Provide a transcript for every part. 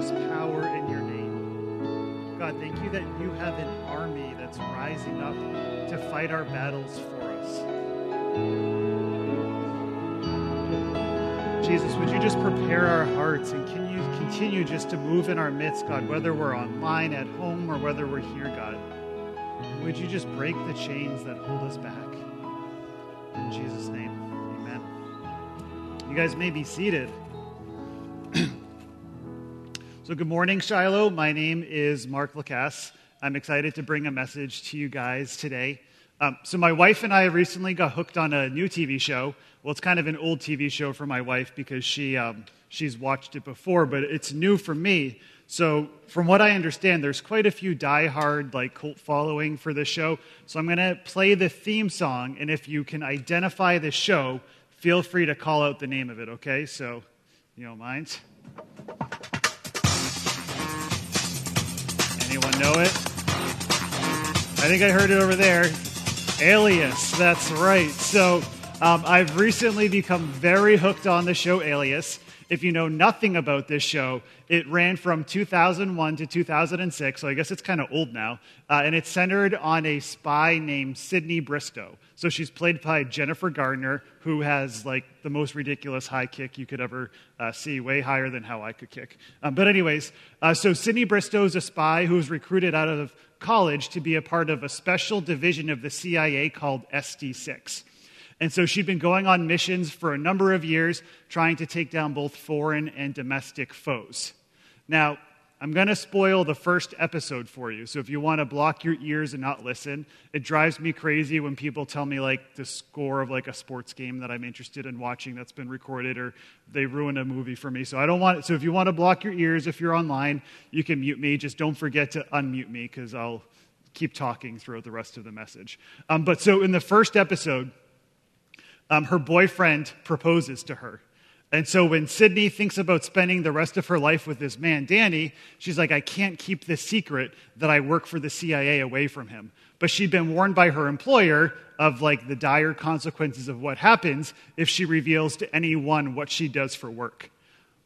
there's power in your name. God, thank you that you have an army that's rising up to fight our battles for us. Jesus, would you just prepare our hearts and can you continue just to move in our midst, God, whether we're online, at home, or whether we're here, God? Would you just break the chains that hold us back? In Jesus' name, amen. You guys may be seated. So, good morning, Shiloh. My name is Mark Lacasse. I'm excited to bring a message to you guys today. Um, so, my wife and I recently got hooked on a new TV show. Well, it's kind of an old TV show for my wife because she, um, she's watched it before, but it's new for me. So, from what I understand, there's quite a few die-hard like cult following for this show. So, I'm going to play the theme song, and if you can identify the show, feel free to call out the name of it. Okay? So, you don't mind. Anyone know it? I think I heard it over there. Alias, that's right. So um, I've recently become very hooked on the show Alias. If you know nothing about this show, it ran from 2001 to 2006, so I guess it's kind of old now. Uh, and it's centered on a spy named Sydney Bristow. So she's played by Jennifer Garner, who has like the most ridiculous high kick you could ever uh, see, way higher than how I could kick. Um, but, anyways, uh, so Sydney Bristow is a spy who was recruited out of college to be a part of a special division of the CIA called SD6. And so she'd been going on missions for a number of years, trying to take down both foreign and domestic foes. Now, I'm going to spoil the first episode for you. So if you want to block your ears and not listen, it drives me crazy when people tell me like the score of like a sports game that I'm interested in watching that's been recorded or they ruin a movie for me. So I don't want it. So if you want to block your ears if you're online, you can mute me. Just don't forget to unmute me because I'll keep talking throughout the rest of the message. Um, but so in the first episode, um, her boyfriend proposes to her. And so when Sydney thinks about spending the rest of her life with this man, Danny, she's like, I can't keep this secret that I work for the CIA away from him. But she'd been warned by her employer of like the dire consequences of what happens if she reveals to anyone what she does for work.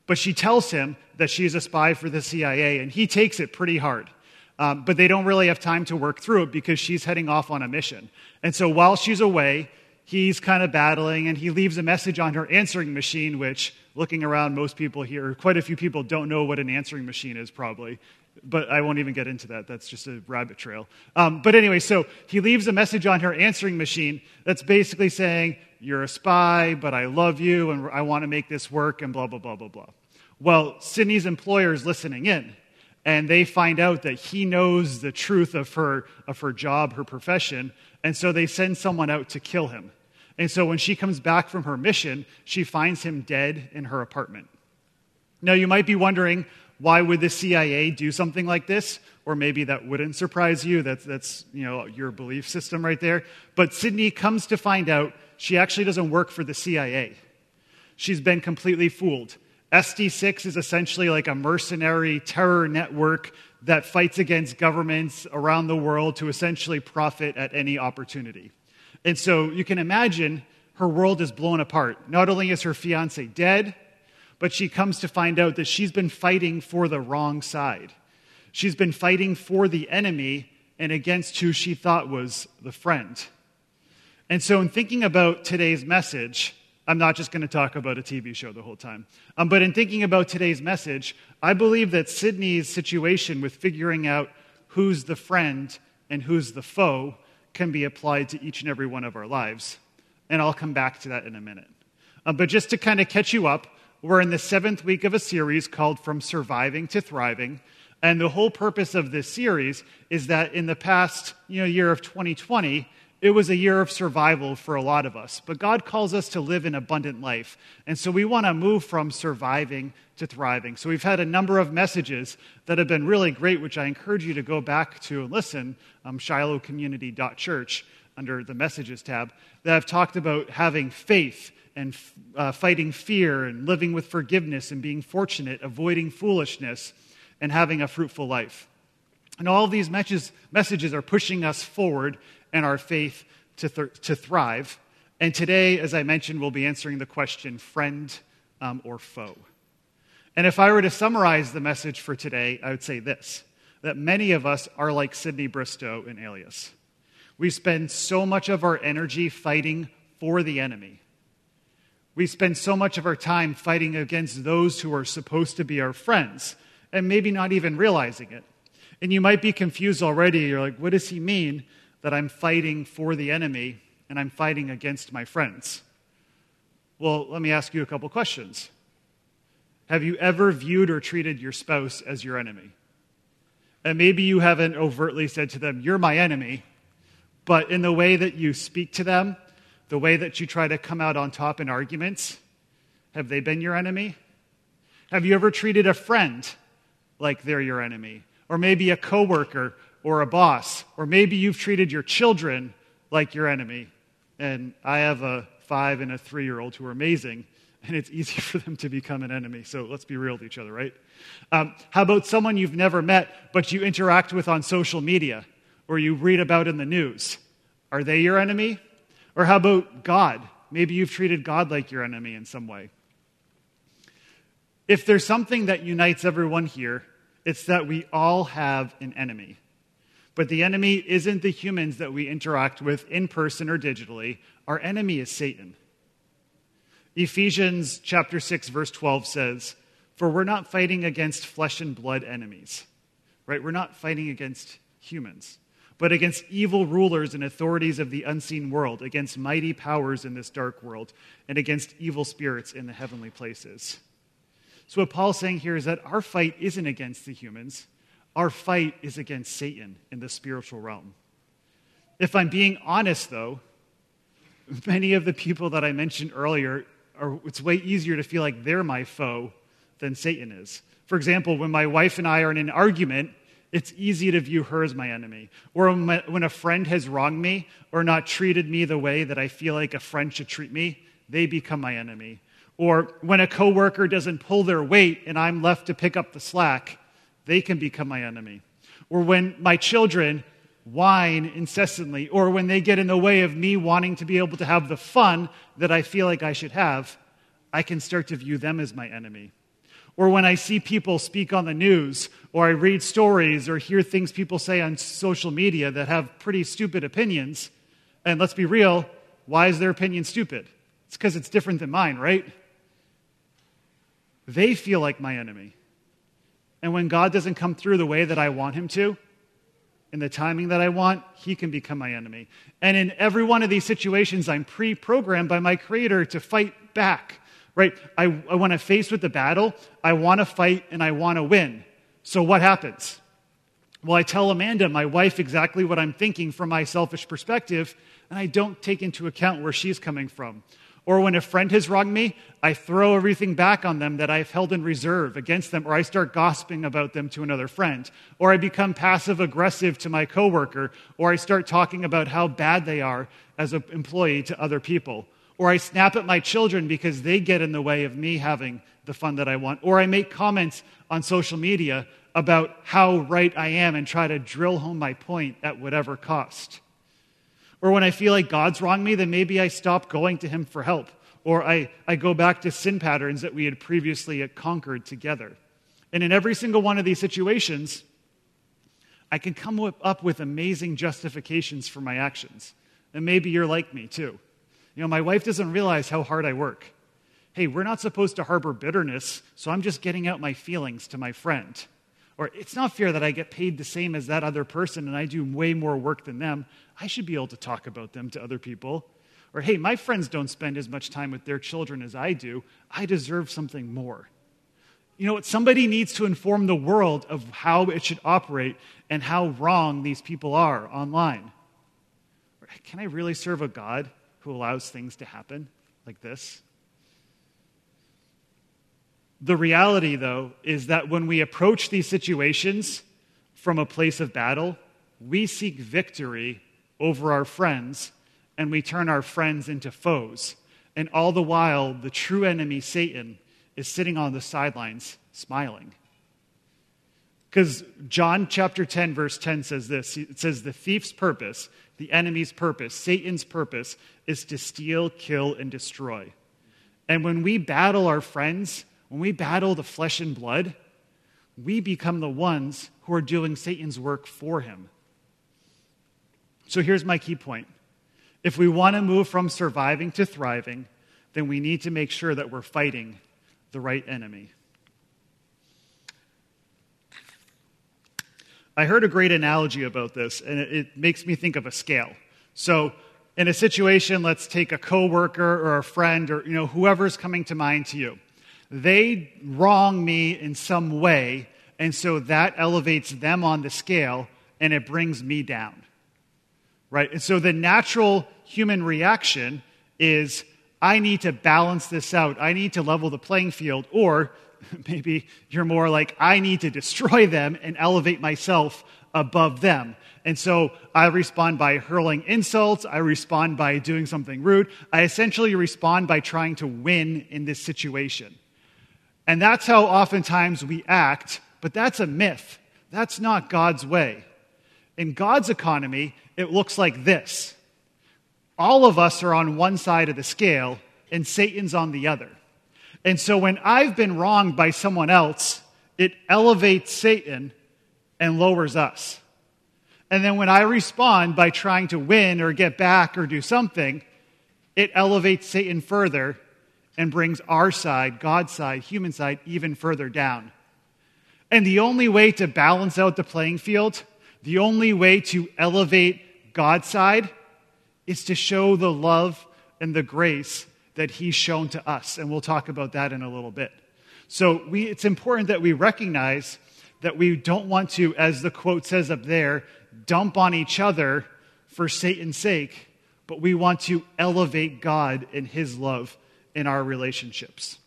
But she tells him that she's a spy for the CIA, and he takes it pretty hard. Um, but they don't really have time to work through it because she's heading off on a mission. And so while she's away, he's kind of battling and he leaves a message on her answering machine, which, looking around, most people here, quite a few people don't know what an answering machine is, probably. But I won't even get into that. That's just a rabbit trail. Um, but anyway, so he leaves a message on her answering machine that's basically saying, You're a spy, but I love you and I want to make this work, and blah, blah, blah, blah, blah. Well, Sydney's employer is listening in and they find out that he knows the truth of her, of her job, her profession, and so they send someone out to kill him. And so when she comes back from her mission, she finds him dead in her apartment. Now, you might be wondering, why would the CIA do something like this? Or maybe that wouldn't surprise you. That's, that's you know, your belief system right there. But Sydney comes to find out she actually doesn't work for the CIA. She's been completely fooled. SD6 is essentially like a mercenary terror network that fights against governments around the world to essentially profit at any opportunity. And so you can imagine her world is blown apart. Not only is her fiance dead, but she comes to find out that she's been fighting for the wrong side. She's been fighting for the enemy and against who she thought was the friend. And so, in thinking about today's message, I'm not just going to talk about a TV show the whole time. Um, but in thinking about today's message, I believe that Sydney's situation with figuring out who's the friend and who's the foe can be applied to each and every one of our lives. And I'll come back to that in a minute. Uh, but just to kind of catch you up, we're in the seventh week of a series called From Surviving to Thriving. And the whole purpose of this series is that in the past you know, year of 2020, it was a year of survival for a lot of us. But God calls us to live an abundant life. And so we want to move from surviving to thriving. So we've had a number of messages that have been really great, which I encourage you to go back to and listen, um, shilohcommunity.church under the messages tab, that have talked about having faith and uh, fighting fear and living with forgiveness and being fortunate, avoiding foolishness, and having a fruitful life. And all these messages are pushing us forward and our faith to, th- to thrive. And today, as I mentioned, we'll be answering the question friend um, or foe. And if I were to summarize the message for today, I would say this that many of us are like Sydney Bristow in Alias. We spend so much of our energy fighting for the enemy. We spend so much of our time fighting against those who are supposed to be our friends, and maybe not even realizing it. And you might be confused already. You're like, what does he mean that I'm fighting for the enemy and I'm fighting against my friends? Well, let me ask you a couple questions. Have you ever viewed or treated your spouse as your enemy? And maybe you haven't overtly said to them, You're my enemy, but in the way that you speak to them, the way that you try to come out on top in arguments, have they been your enemy? Have you ever treated a friend like they're your enemy? Or maybe a coworker or a boss? Or maybe you've treated your children like your enemy. And I have a five and a three year old who are amazing and it's easy for them to become an enemy. So let's be real with each other, right? Um, how about someone you've never met, but you interact with on social media or you read about in the news? Are they your enemy? Or how about God? Maybe you've treated God like your enemy in some way. If there's something that unites everyone here, it's that we all have an enemy. But the enemy isn't the humans that we interact with in person or digitally. Our enemy is Satan. Ephesians chapter 6 verse 12 says, "For we're not fighting against flesh and blood enemies." Right? We're not fighting against humans, but against evil rulers and authorities of the unseen world, against mighty powers in this dark world, and against evil spirits in the heavenly places. So what Paul's saying here is that our fight isn't against the humans. Our fight is against Satan in the spiritual realm. If I'm being honest though, many of the people that I mentioned earlier or it's way easier to feel like they're my foe than Satan is. For example, when my wife and I are in an argument, it's easy to view her as my enemy. Or when a friend has wronged me or not treated me the way that I feel like a friend should treat me, they become my enemy. Or when a coworker doesn't pull their weight and I'm left to pick up the slack, they can become my enemy. Or when my children whine incessantly, or when they get in the way of me wanting to be able to have the fun that I feel like I should have, I can start to view them as my enemy. Or when I see people speak on the news, or I read stories, or hear things people say on social media that have pretty stupid opinions, and let's be real, why is their opinion stupid? It's because it's different than mine, right? They feel like my enemy. And when God doesn't come through the way that I want him to, in the timing that I want, he can become my enemy. And in every one of these situations, I'm pre programmed by my Creator to fight back, right? I, I, when I'm faced with the battle, I want to fight and I want to win. So what happens? Well, I tell Amanda, my wife, exactly what I'm thinking from my selfish perspective, and I don't take into account where she's coming from. Or when a friend has wronged me, I throw everything back on them that I've held in reserve against them, or I start gossiping about them to another friend. Or I become passive aggressive to my coworker, or I start talking about how bad they are as an employee to other people. Or I snap at my children because they get in the way of me having the fun that I want. Or I make comments on social media about how right I am and try to drill home my point at whatever cost. Or when I feel like God's wronged me, then maybe I stop going to Him for help. Or I, I go back to sin patterns that we had previously conquered together. And in every single one of these situations, I can come up with amazing justifications for my actions. And maybe you're like me too. You know, my wife doesn't realize how hard I work. Hey, we're not supposed to harbor bitterness, so I'm just getting out my feelings to my friend. Or it's not fair that I get paid the same as that other person and I do way more work than them. I should be able to talk about them to other people. Or, hey, my friends don't spend as much time with their children as I do. I deserve something more. You know what? Somebody needs to inform the world of how it should operate and how wrong these people are online. Can I really serve a God who allows things to happen like this? The reality, though, is that when we approach these situations from a place of battle, we seek victory over our friends and we turn our friends into foes. And all the while, the true enemy, Satan, is sitting on the sidelines smiling. Because John chapter 10, verse 10 says this it says, The thief's purpose, the enemy's purpose, Satan's purpose is to steal, kill, and destroy. And when we battle our friends, when we battle the flesh and blood, we become the ones who are doing Satan's work for him. So here's my key point. If we want to move from surviving to thriving, then we need to make sure that we're fighting the right enemy. I heard a great analogy about this, and it, makes me think of a scale. So, in a situation, let's take a coworker or a friend or you know whoever's coming to mind to you. They wrong me in some way, and so that elevates them on the scale and it brings me down. Right? And so the natural human reaction is I need to balance this out. I need to level the playing field or maybe you're more like I need to destroy them and elevate myself above them. And so I respond by hurling insults. I respond by doing something rude. I essentially respond by trying to win in this situation. And that's how oftentimes we act, but that's a myth. That's not God's way. In God's economy, it looks like this all of us are on one side of the scale, and Satan's on the other. And so when I've been wronged by someone else, it elevates Satan and lowers us. And then when I respond by trying to win or get back or do something, it elevates Satan further and brings our side, God's side, human side, even further down. And the only way to balance out the playing field, the only way to elevate God's side, is to show the love and the grace that He's shown to us. And we'll talk about that in a little bit. So we, it's important that we recognize that we don't want to, as the quote says up there, dump on each other for Satan's sake, but we want to elevate God and His love in our relationships.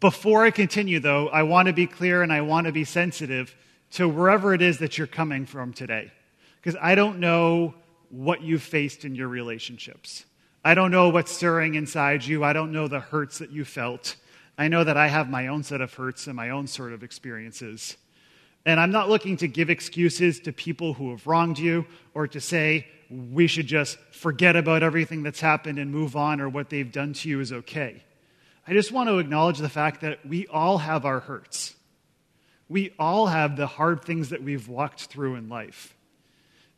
Before I continue, though, I want to be clear and I want to be sensitive to wherever it is that you're coming from today. Because I don't know what you've faced in your relationships. I don't know what's stirring inside you. I don't know the hurts that you felt. I know that I have my own set of hurts and my own sort of experiences. And I'm not looking to give excuses to people who have wronged you or to say we should just forget about everything that's happened and move on or what they've done to you is okay. I just want to acknowledge the fact that we all have our hurts. We all have the hard things that we've walked through in life.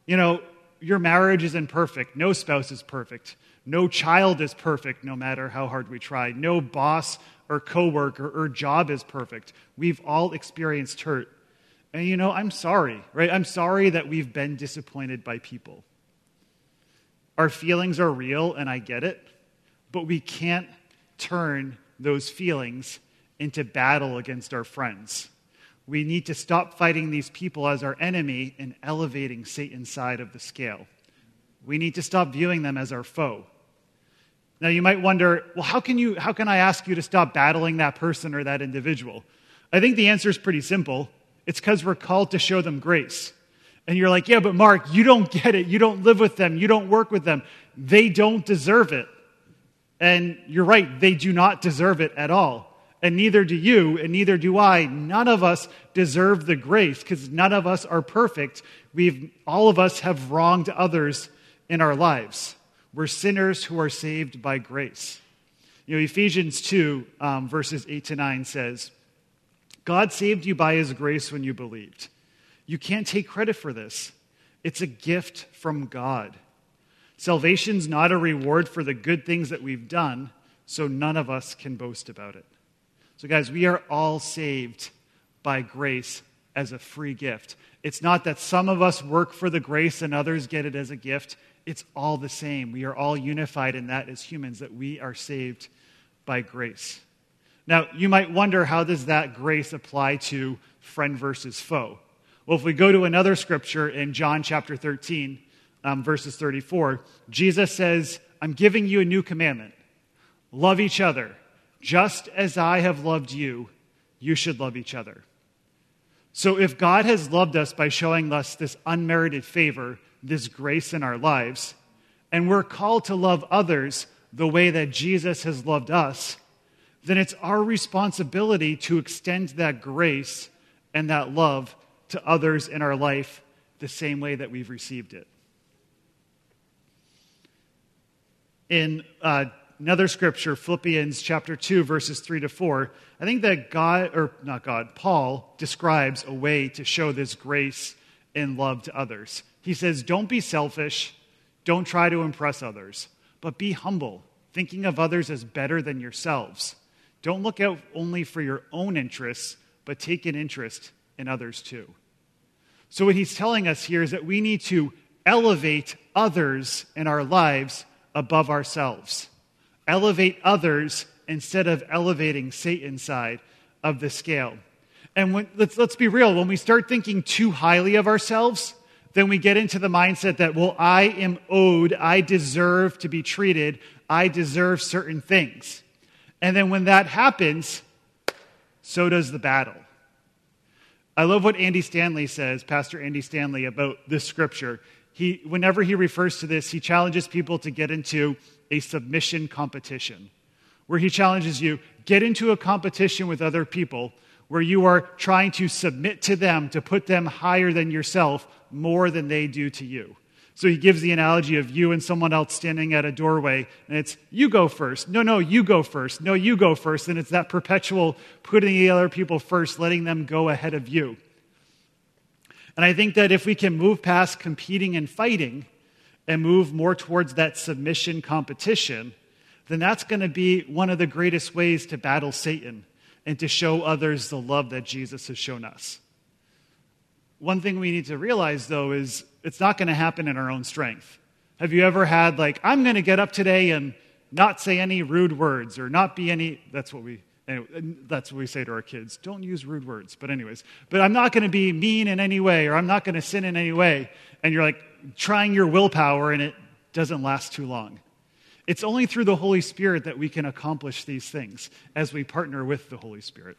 You know, your marriage isn't perfect. No spouse is perfect. No child is perfect, no matter how hard we try. No boss or coworker or job is perfect. We've all experienced hurt. And you know, I'm sorry, right? I'm sorry that we've been disappointed by people. Our feelings are real, and I get it, but we can't turn those feelings into battle against our friends. We need to stop fighting these people as our enemy and elevating Satan's side of the scale. We need to stop viewing them as our foe. Now you might wonder, well, how can you how can I ask you to stop battling that person or that individual? I think the answer is pretty simple. It's because we're called to show them grace. And you're like, yeah, but Mark, you don't get it. You don't live with them. You don't work with them. They don't deserve it. And you're right, they do not deserve it at all. And neither do you, and neither do I. None of us deserve the grace because none of us are perfect. We've, all of us have wronged others in our lives. We're sinners who are saved by grace. You know, Ephesians 2, um, verses 8 to 9 says, God saved you by his grace when you believed. You can't take credit for this, it's a gift from God. Salvation's not a reward for the good things that we've done, so none of us can boast about it. So, guys, we are all saved by grace as a free gift. It's not that some of us work for the grace and others get it as a gift. It's all the same. We are all unified in that as humans, that we are saved by grace. Now, you might wonder how does that grace apply to friend versus foe? Well, if we go to another scripture in John chapter 13, um, verses 34, Jesus says, I'm giving you a new commandment love each other. Just as I have loved you, you should love each other. So, if God has loved us by showing us this unmerited favor, this grace in our lives, and we're called to love others the way that Jesus has loved us, then it's our responsibility to extend that grace and that love to others in our life the same way that we've received it. In uh, another scripture, Philippians chapter 2, verses 3 to 4, I think that God, or not God, Paul describes a way to show this grace and love to others. He says, Don't be selfish, don't try to impress others, but be humble, thinking of others as better than yourselves. Don't look out only for your own interests, but take an interest in others too. So, what he's telling us here is that we need to elevate others in our lives above ourselves. Elevate others instead of elevating Satan's side of the scale. And when, let's, let's be real, when we start thinking too highly of ourselves, then we get into the mindset that, well, I am owed, I deserve to be treated, I deserve certain things. And then when that happens, so does the battle. I love what Andy Stanley says, Pastor Andy Stanley, about this scripture. He, whenever he refers to this, he challenges people to get into a submission competition, where he challenges you get into a competition with other people where you are trying to submit to them to put them higher than yourself more than they do to you. So he gives the analogy of you and someone else standing at a doorway, and it's you go first. No, no, you go first. No, you go first. And it's that perpetual putting the other people first, letting them go ahead of you. And I think that if we can move past competing and fighting and move more towards that submission competition, then that's going to be one of the greatest ways to battle Satan and to show others the love that Jesus has shown us. One thing we need to realize, though, is it's not going to happen in our own strength. Have you ever had, like, I'm going to get up today and not say any rude words or not be any, that's what we, anyway, that's what we say to our kids. Don't use rude words. But, anyways, but I'm not going to be mean in any way or I'm not going to sin in any way. And you're like trying your willpower and it doesn't last too long. It's only through the Holy Spirit that we can accomplish these things as we partner with the Holy Spirit.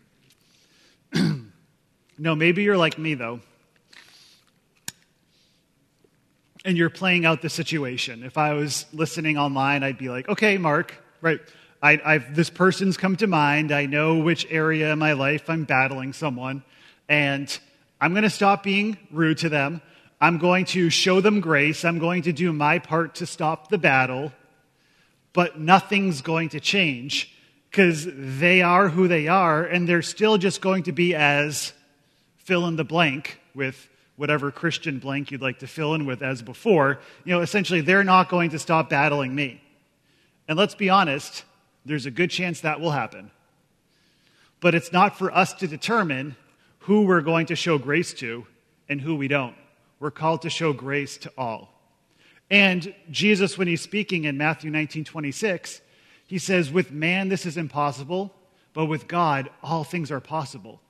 no, maybe you're like me, though and you're playing out the situation. If I was listening online, I'd be like, okay, Mark, right, I, I've, this person's come to mind. I know which area in my life I'm battling someone, and I'm going to stop being rude to them. I'm going to show them grace. I'm going to do my part to stop the battle, but nothing's going to change because they are who they are, and they're still just going to be as fill in the blank with whatever Christian blank you'd like to fill in with as before, you know, essentially they're not going to stop battling me. And let's be honest, there's a good chance that will happen. But it's not for us to determine who we're going to show grace to and who we don't. We're called to show grace to all. And Jesus, when he's speaking in Matthew 19 26, he says, With man this is impossible, but with God all things are possible.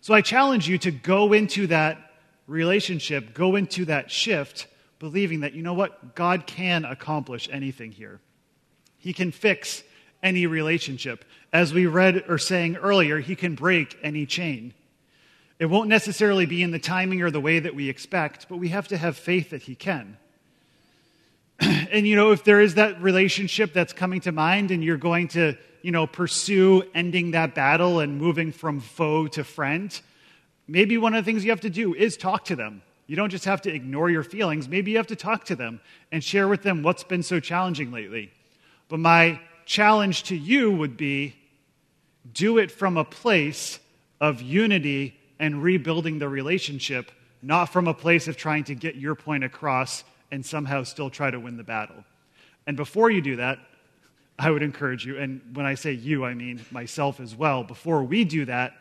So I challenge you to go into that relationship, go into that shift believing that, you know what, God can accomplish anything here. He can fix any relationship. As we read or sang earlier, He can break any chain. It won't necessarily be in the timing or the way that we expect, but we have to have faith that He can. and, you know, if there is that relationship that's coming to mind and you're going to, you know, pursue ending that battle and moving from foe to friend, maybe one of the things you have to do is talk to them. You don't just have to ignore your feelings. Maybe you have to talk to them and share with them what's been so challenging lately. But my challenge to you would be do it from a place of unity and rebuilding the relationship, not from a place of trying to get your point across and somehow still try to win the battle. And before you do that, I would encourage you, and when I say you, I mean myself as well, before we do that,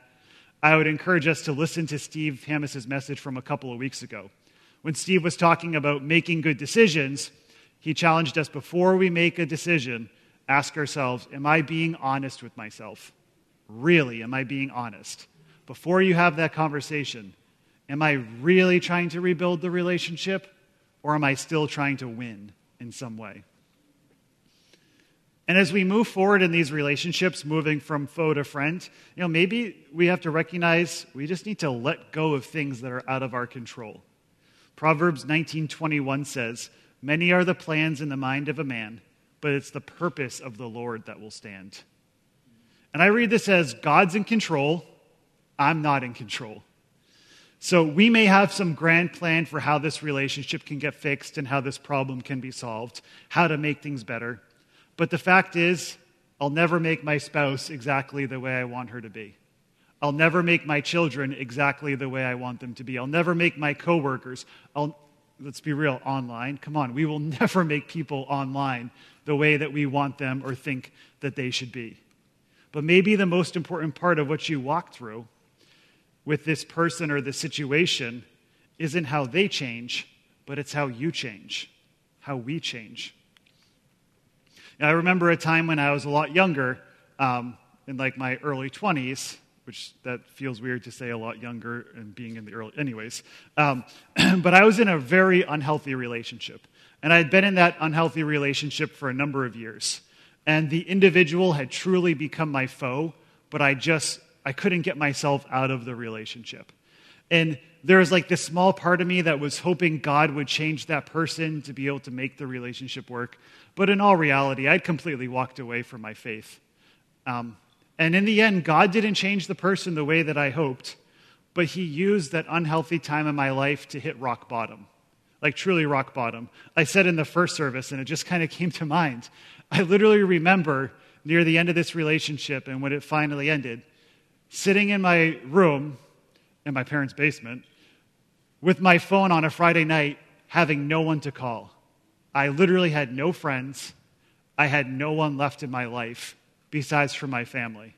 I would encourage us to listen to Steve Hamis's message from a couple of weeks ago. When Steve was talking about making good decisions, he challenged us before we make a decision, ask ourselves, Am I being honest with myself? Really, am I being honest? Before you have that conversation, am I really trying to rebuild the relationship or am I still trying to win in some way? And as we move forward in these relationships, moving from foe to friend, you know, maybe we have to recognize we just need to let go of things that are out of our control. Proverbs 19:21 says, "Many are the plans in the mind of a man, but it's the purpose of the Lord that will stand." And I read this as God's in control, I'm not in control. So we may have some grand plan for how this relationship can get fixed and how this problem can be solved, how to make things better. But the fact is, I'll never make my spouse exactly the way I want her to be. I'll never make my children exactly the way I want them to be. I'll never make my coworkers, I'll, let's be real, online. Come on, we will never make people online the way that we want them or think that they should be. But maybe the most important part of what you walk through with this person or the situation isn't how they change, but it's how you change, how we change. Now, I remember a time when I was a lot younger, um, in like my early 20s, which that feels weird to say a lot younger and being in the early, anyways. Um, but I was in a very unhealthy relationship. And I had been in that unhealthy relationship for a number of years. And the individual had truly become my foe, but I just, I couldn't get myself out of the relationship. And there was like this small part of me that was hoping God would change that person to be able to make the relationship work. But in all reality, I'd completely walked away from my faith. Um, and in the end, God didn't change the person the way that I hoped, but He used that unhealthy time in my life to hit rock bottom. Like truly rock bottom. I said in the first service, and it just kind of came to mind. I literally remember near the end of this relationship and when it finally ended, sitting in my room in my parents' basement with my phone on a Friday night, having no one to call. I literally had no friends. I had no one left in my life besides for my family.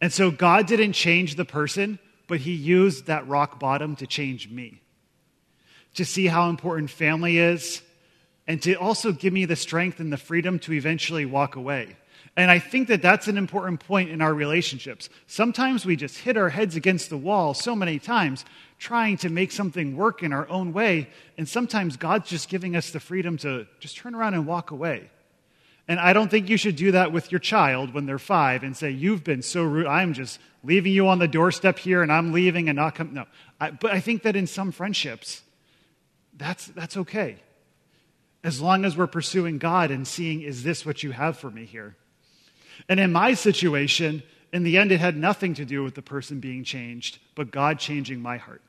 And so God didn't change the person, but He used that rock bottom to change me. To see how important family is, and to also give me the strength and the freedom to eventually walk away. And I think that that's an important point in our relationships. Sometimes we just hit our heads against the wall so many times trying to make something work in our own way. And sometimes God's just giving us the freedom to just turn around and walk away. And I don't think you should do that with your child when they're five and say, You've been so rude. I'm just leaving you on the doorstep here and I'm leaving and not coming. No. I, but I think that in some friendships, that's, that's okay. As long as we're pursuing God and seeing, Is this what you have for me here? And in my situation, in the end, it had nothing to do with the person being changed, but God changing my heart.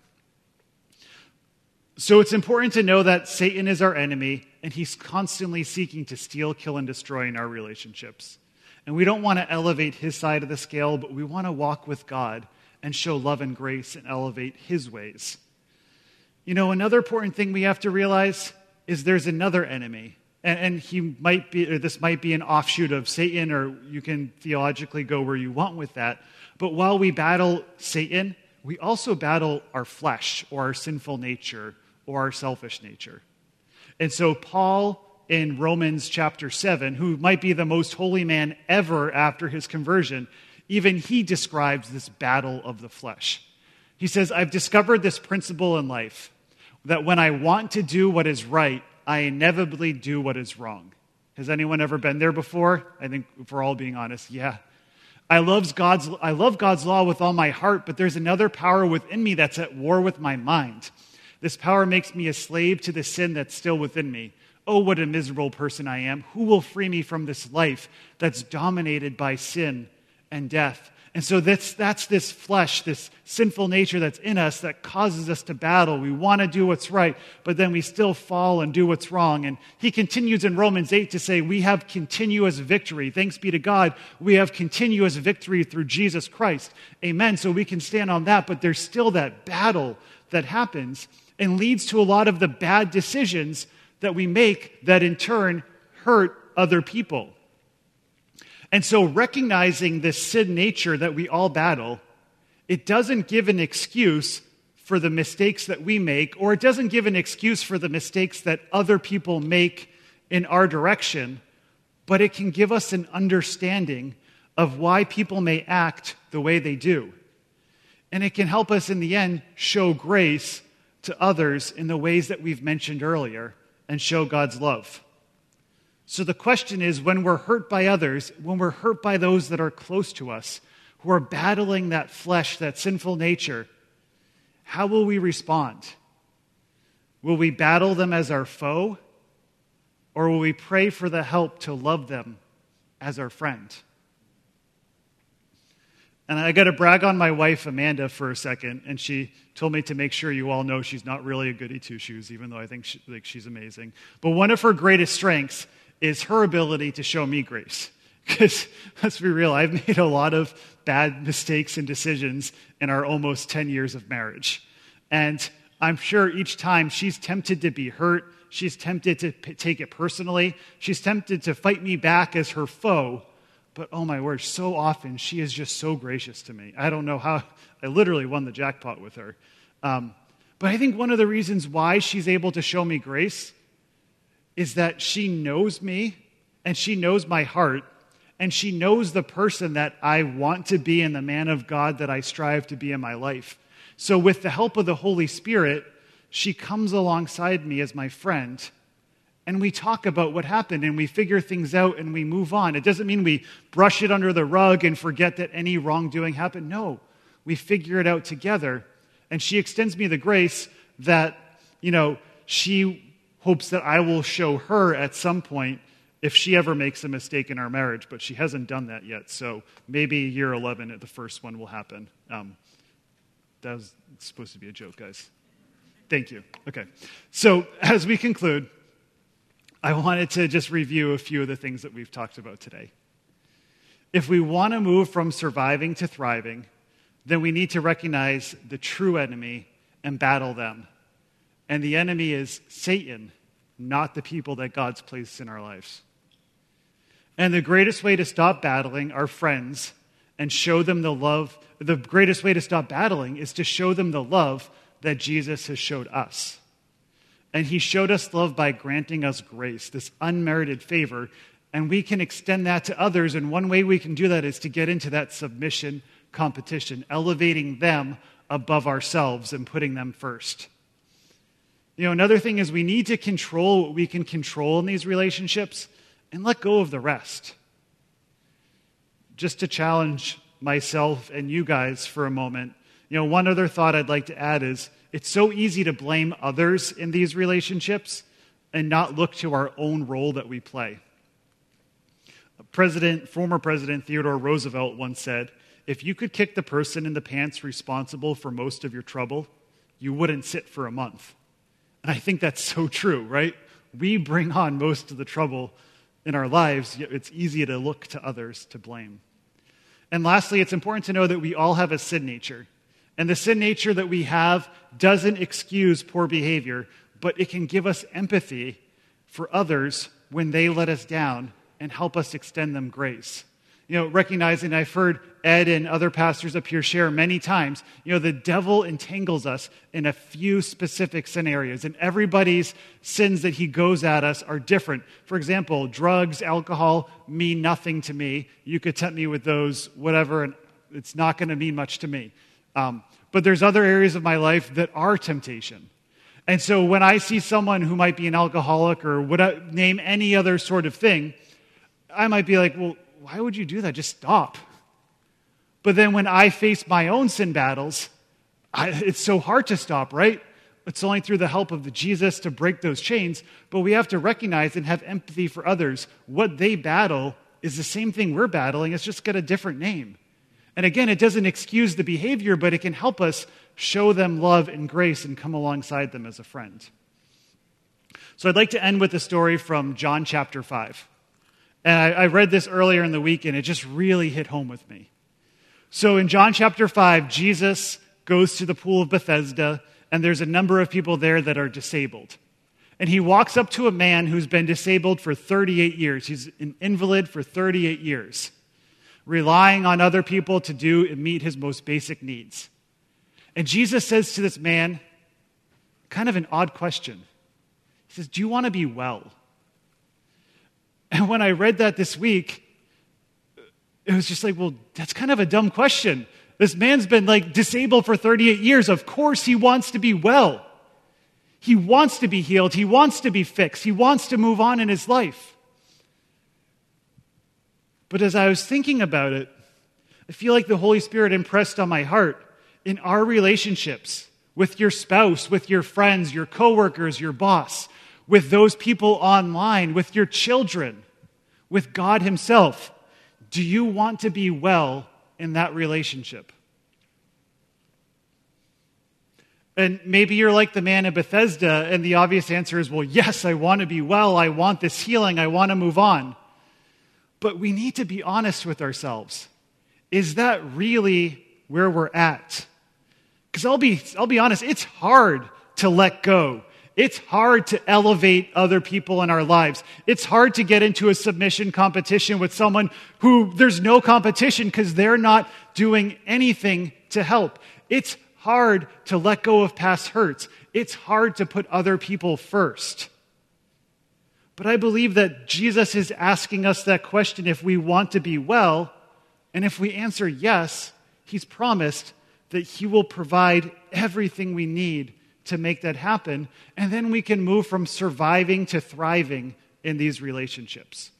So it's important to know that Satan is our enemy, and he's constantly seeking to steal, kill, and destroy in our relationships. And we don't want to elevate his side of the scale, but we want to walk with God and show love and grace and elevate his ways. You know, another important thing we have to realize is there's another enemy, and, and he might be, or this might be an offshoot of Satan, or you can theologically go where you want with that. But while we battle Satan, we also battle our flesh or our sinful nature or our selfish nature. And so, Paul in Romans chapter 7, who might be the most holy man ever after his conversion, even he describes this battle of the flesh. He says, I've discovered this principle in life that when I want to do what is right, I inevitably do what is wrong. Has anyone ever been there before? I think if we're all being honest, yeah. I, loves God's, I love God's law with all my heart, but there's another power within me that's at war with my mind. This power makes me a slave to the sin that's still within me. Oh, what a miserable person I am. Who will free me from this life that's dominated by sin and death? And so that's, that's this flesh, this sinful nature that's in us that causes us to battle. We want to do what's right, but then we still fall and do what's wrong. And he continues in Romans 8 to say, We have continuous victory. Thanks be to God. We have continuous victory through Jesus Christ. Amen. So we can stand on that, but there's still that battle that happens and leads to a lot of the bad decisions that we make that in turn hurt other people. And so, recognizing this sin nature that we all battle, it doesn't give an excuse for the mistakes that we make, or it doesn't give an excuse for the mistakes that other people make in our direction, but it can give us an understanding of why people may act the way they do. And it can help us in the end show grace to others in the ways that we've mentioned earlier and show God's love. So the question is when we're hurt by others, when we're hurt by those that are close to us, who are battling that flesh, that sinful nature, how will we respond? Will we battle them as our foe? Or will we pray for the help to love them as our friend? And I got to brag on my wife, Amanda, for a second. And she told me to make sure you all know she's not really a goody two shoes, even though I think she, like, she's amazing. But one of her greatest strengths is her ability to show me grace. Because let's be real, I've made a lot of bad mistakes and decisions in our almost 10 years of marriage. And I'm sure each time she's tempted to be hurt, she's tempted to p- take it personally, she's tempted to fight me back as her foe. But oh my word, so often she is just so gracious to me. I don't know how, I literally won the jackpot with her. Um, but I think one of the reasons why she's able to show me grace is that she knows me and she knows my heart and she knows the person that I want to be and the man of God that I strive to be in my life. So, with the help of the Holy Spirit, she comes alongside me as my friend and we talk about what happened and we figure things out and we move on. It doesn't mean we brush it under the rug and forget that any wrongdoing happened. No, we figure it out together. And she extends me the grace that, you know, she hopes that I will show her at some point if she ever makes a mistake in our marriage, but she hasn't done that yet. So maybe year 11 at the first one will happen. Um, that was supposed to be a joke, guys. Thank you. Okay. So as we conclude, I wanted to just review a few of the things that we've talked about today. If we want to move from surviving to thriving, then we need to recognize the true enemy and battle them. And the enemy is Satan, not the people that God's placed in our lives. And the greatest way to stop battling our friends and show them the love, the greatest way to stop battling is to show them the love that Jesus has showed us. And he showed us love by granting us grace, this unmerited favor. And we can extend that to others. And one way we can do that is to get into that submission competition, elevating them above ourselves and putting them first. You know, another thing is we need to control what we can control in these relationships and let go of the rest. Just to challenge myself and you guys for a moment, you know, one other thought I'd like to add is it's so easy to blame others in these relationships and not look to our own role that we play. President, former President Theodore Roosevelt once said, If you could kick the person in the pants responsible for most of your trouble, you wouldn't sit for a month. And I think that's so true, right? We bring on most of the trouble in our lives, yet it's easy to look to others to blame. And lastly, it's important to know that we all have a sin nature. And the sin nature that we have doesn't excuse poor behavior, but it can give us empathy for others when they let us down and help us extend them grace. You know, recognizing I've heard Ed and other pastors up here share many times, you know, the devil entangles us in a few specific scenarios, and everybody's sins that he goes at us are different. For example, drugs, alcohol mean nothing to me. You could tempt me with those, whatever, and it's not going to mean much to me. Um, but there's other areas of my life that are temptation. And so when I see someone who might be an alcoholic or would name any other sort of thing, I might be like, well, why would you do that? Just stop. But then when I face my own sin battles, I, it's so hard to stop, right? It's only through the help of the Jesus to break those chains, but we have to recognize and have empathy for others. What they battle is the same thing we're battling, it's just got a different name. And again, it doesn't excuse the behavior, but it can help us show them love and grace and come alongside them as a friend. So I'd like to end with a story from John chapter 5. And I, I, read this earlier in the week, and it just really hit home with me. So in John chapter 5, Jesus goes to the pool of Bethesda, and there's a number of people there that are disabled. And he walks up to a man who's been disabled for 38 years. He's an invalid for 38 years relying on other people to do and meet his most basic needs. And Jesus says to this man, kind of an odd question. He says, Do you want to be well? And when I read that this week, it was just like, well, that's kind of a dumb question. This man's been like disabled for 38 years. Of course, he wants to be well. He wants to be healed. He wants to be fixed. He wants to move on in his life. But as I was thinking about it, I feel like the Holy Spirit impressed on my heart in our relationships with your spouse, with your friends, your coworkers, your boss, with those people online, with your children, with God Himself. Do you want to be well in that relationship? And maybe you're like the man in Bethesda, and the obvious answer is, well, yes, I want to be well. I want this healing. I want to move on. But we need to be honest with ourselves. Is that really where we're at? Because I'll be, I'll be honest, it's hard to let go. It's hard to elevate other people in our lives. It's hard to get into a submission competition with someone who there's no competition because they're not doing anything to help. It's hard to let go of past hurts. It's hard to put other people first. But I believe that Jesus is asking us that question if we want to be well. And if we answer yes, he's promised that he will provide everything we need to make that happen. And then we can move from surviving to thriving in these relationships.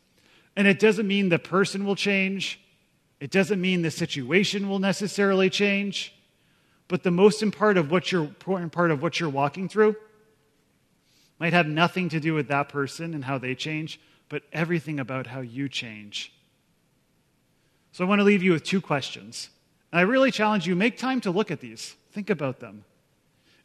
And it doesn't mean the person will change, it doesn't mean the situation will necessarily change. But the most important part of what you're, important part of what you're walking through might have nothing to do with that person and how they change, but everything about how you change. So I want to leave you with two questions. And I really challenge you make time to look at these. Think about them.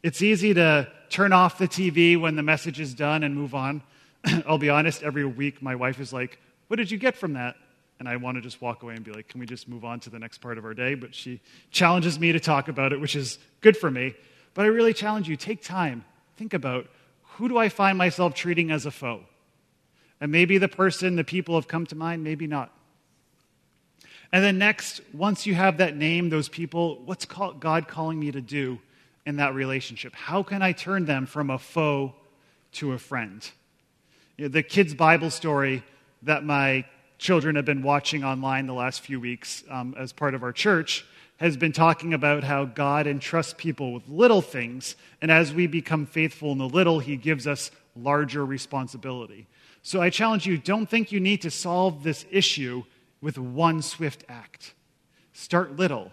It's easy to turn off the TV when the message is done and move on. I'll be honest, every week my wife is like, What did you get from that? and I want to just walk away and be like, can we just move on to the next part of our day? But she challenges me to talk about it, which is good for me. But I really challenge you take time, think about who do I find myself treating as a foe? And maybe the person, the people have come to mind, maybe not. And then next, once you have that name, those people, what's God calling me to do in that relationship? How can I turn them from a foe to a friend? You know, the kids' Bible story that my children have been watching online the last few weeks um, as part of our church has been talking about how God entrusts people with little things, and as we become faithful in the little, He gives us larger responsibility. So I challenge you don't think you need to solve this issue with one swift act. Start little.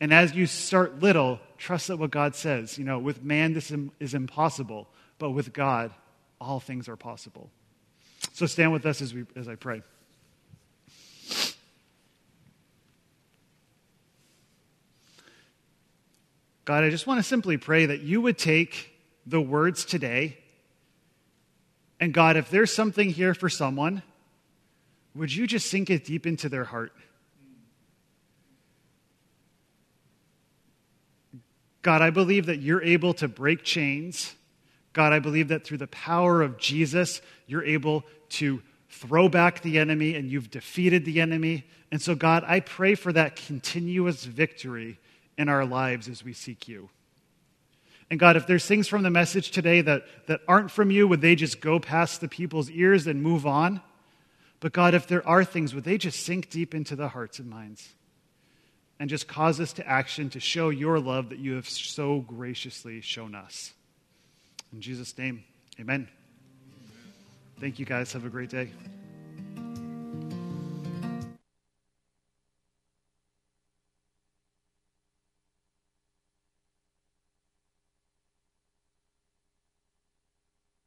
And as you start little, trust that what God says. You know, with man, this is impossible, but with God, all things are possible. So stand with us as, we, as I pray. God, I just want to simply pray that you would take the words today. And God, if there's something here for someone, would you just sink it deep into their heart? God, I believe that you're able to break chains. God, I believe that through the power of Jesus, you're able to throw back the enemy and you've defeated the enemy. And so, God, I pray for that continuous victory in our lives as we seek you. And God, if there's things from the message today that, that aren't from you, would they just go past the people's ears and move on? But God, if there are things, would they just sink deep into the hearts and minds and just cause us to action to show your love that you have so graciously shown us? In Jesus' name, amen. Thank you guys. Have a great day.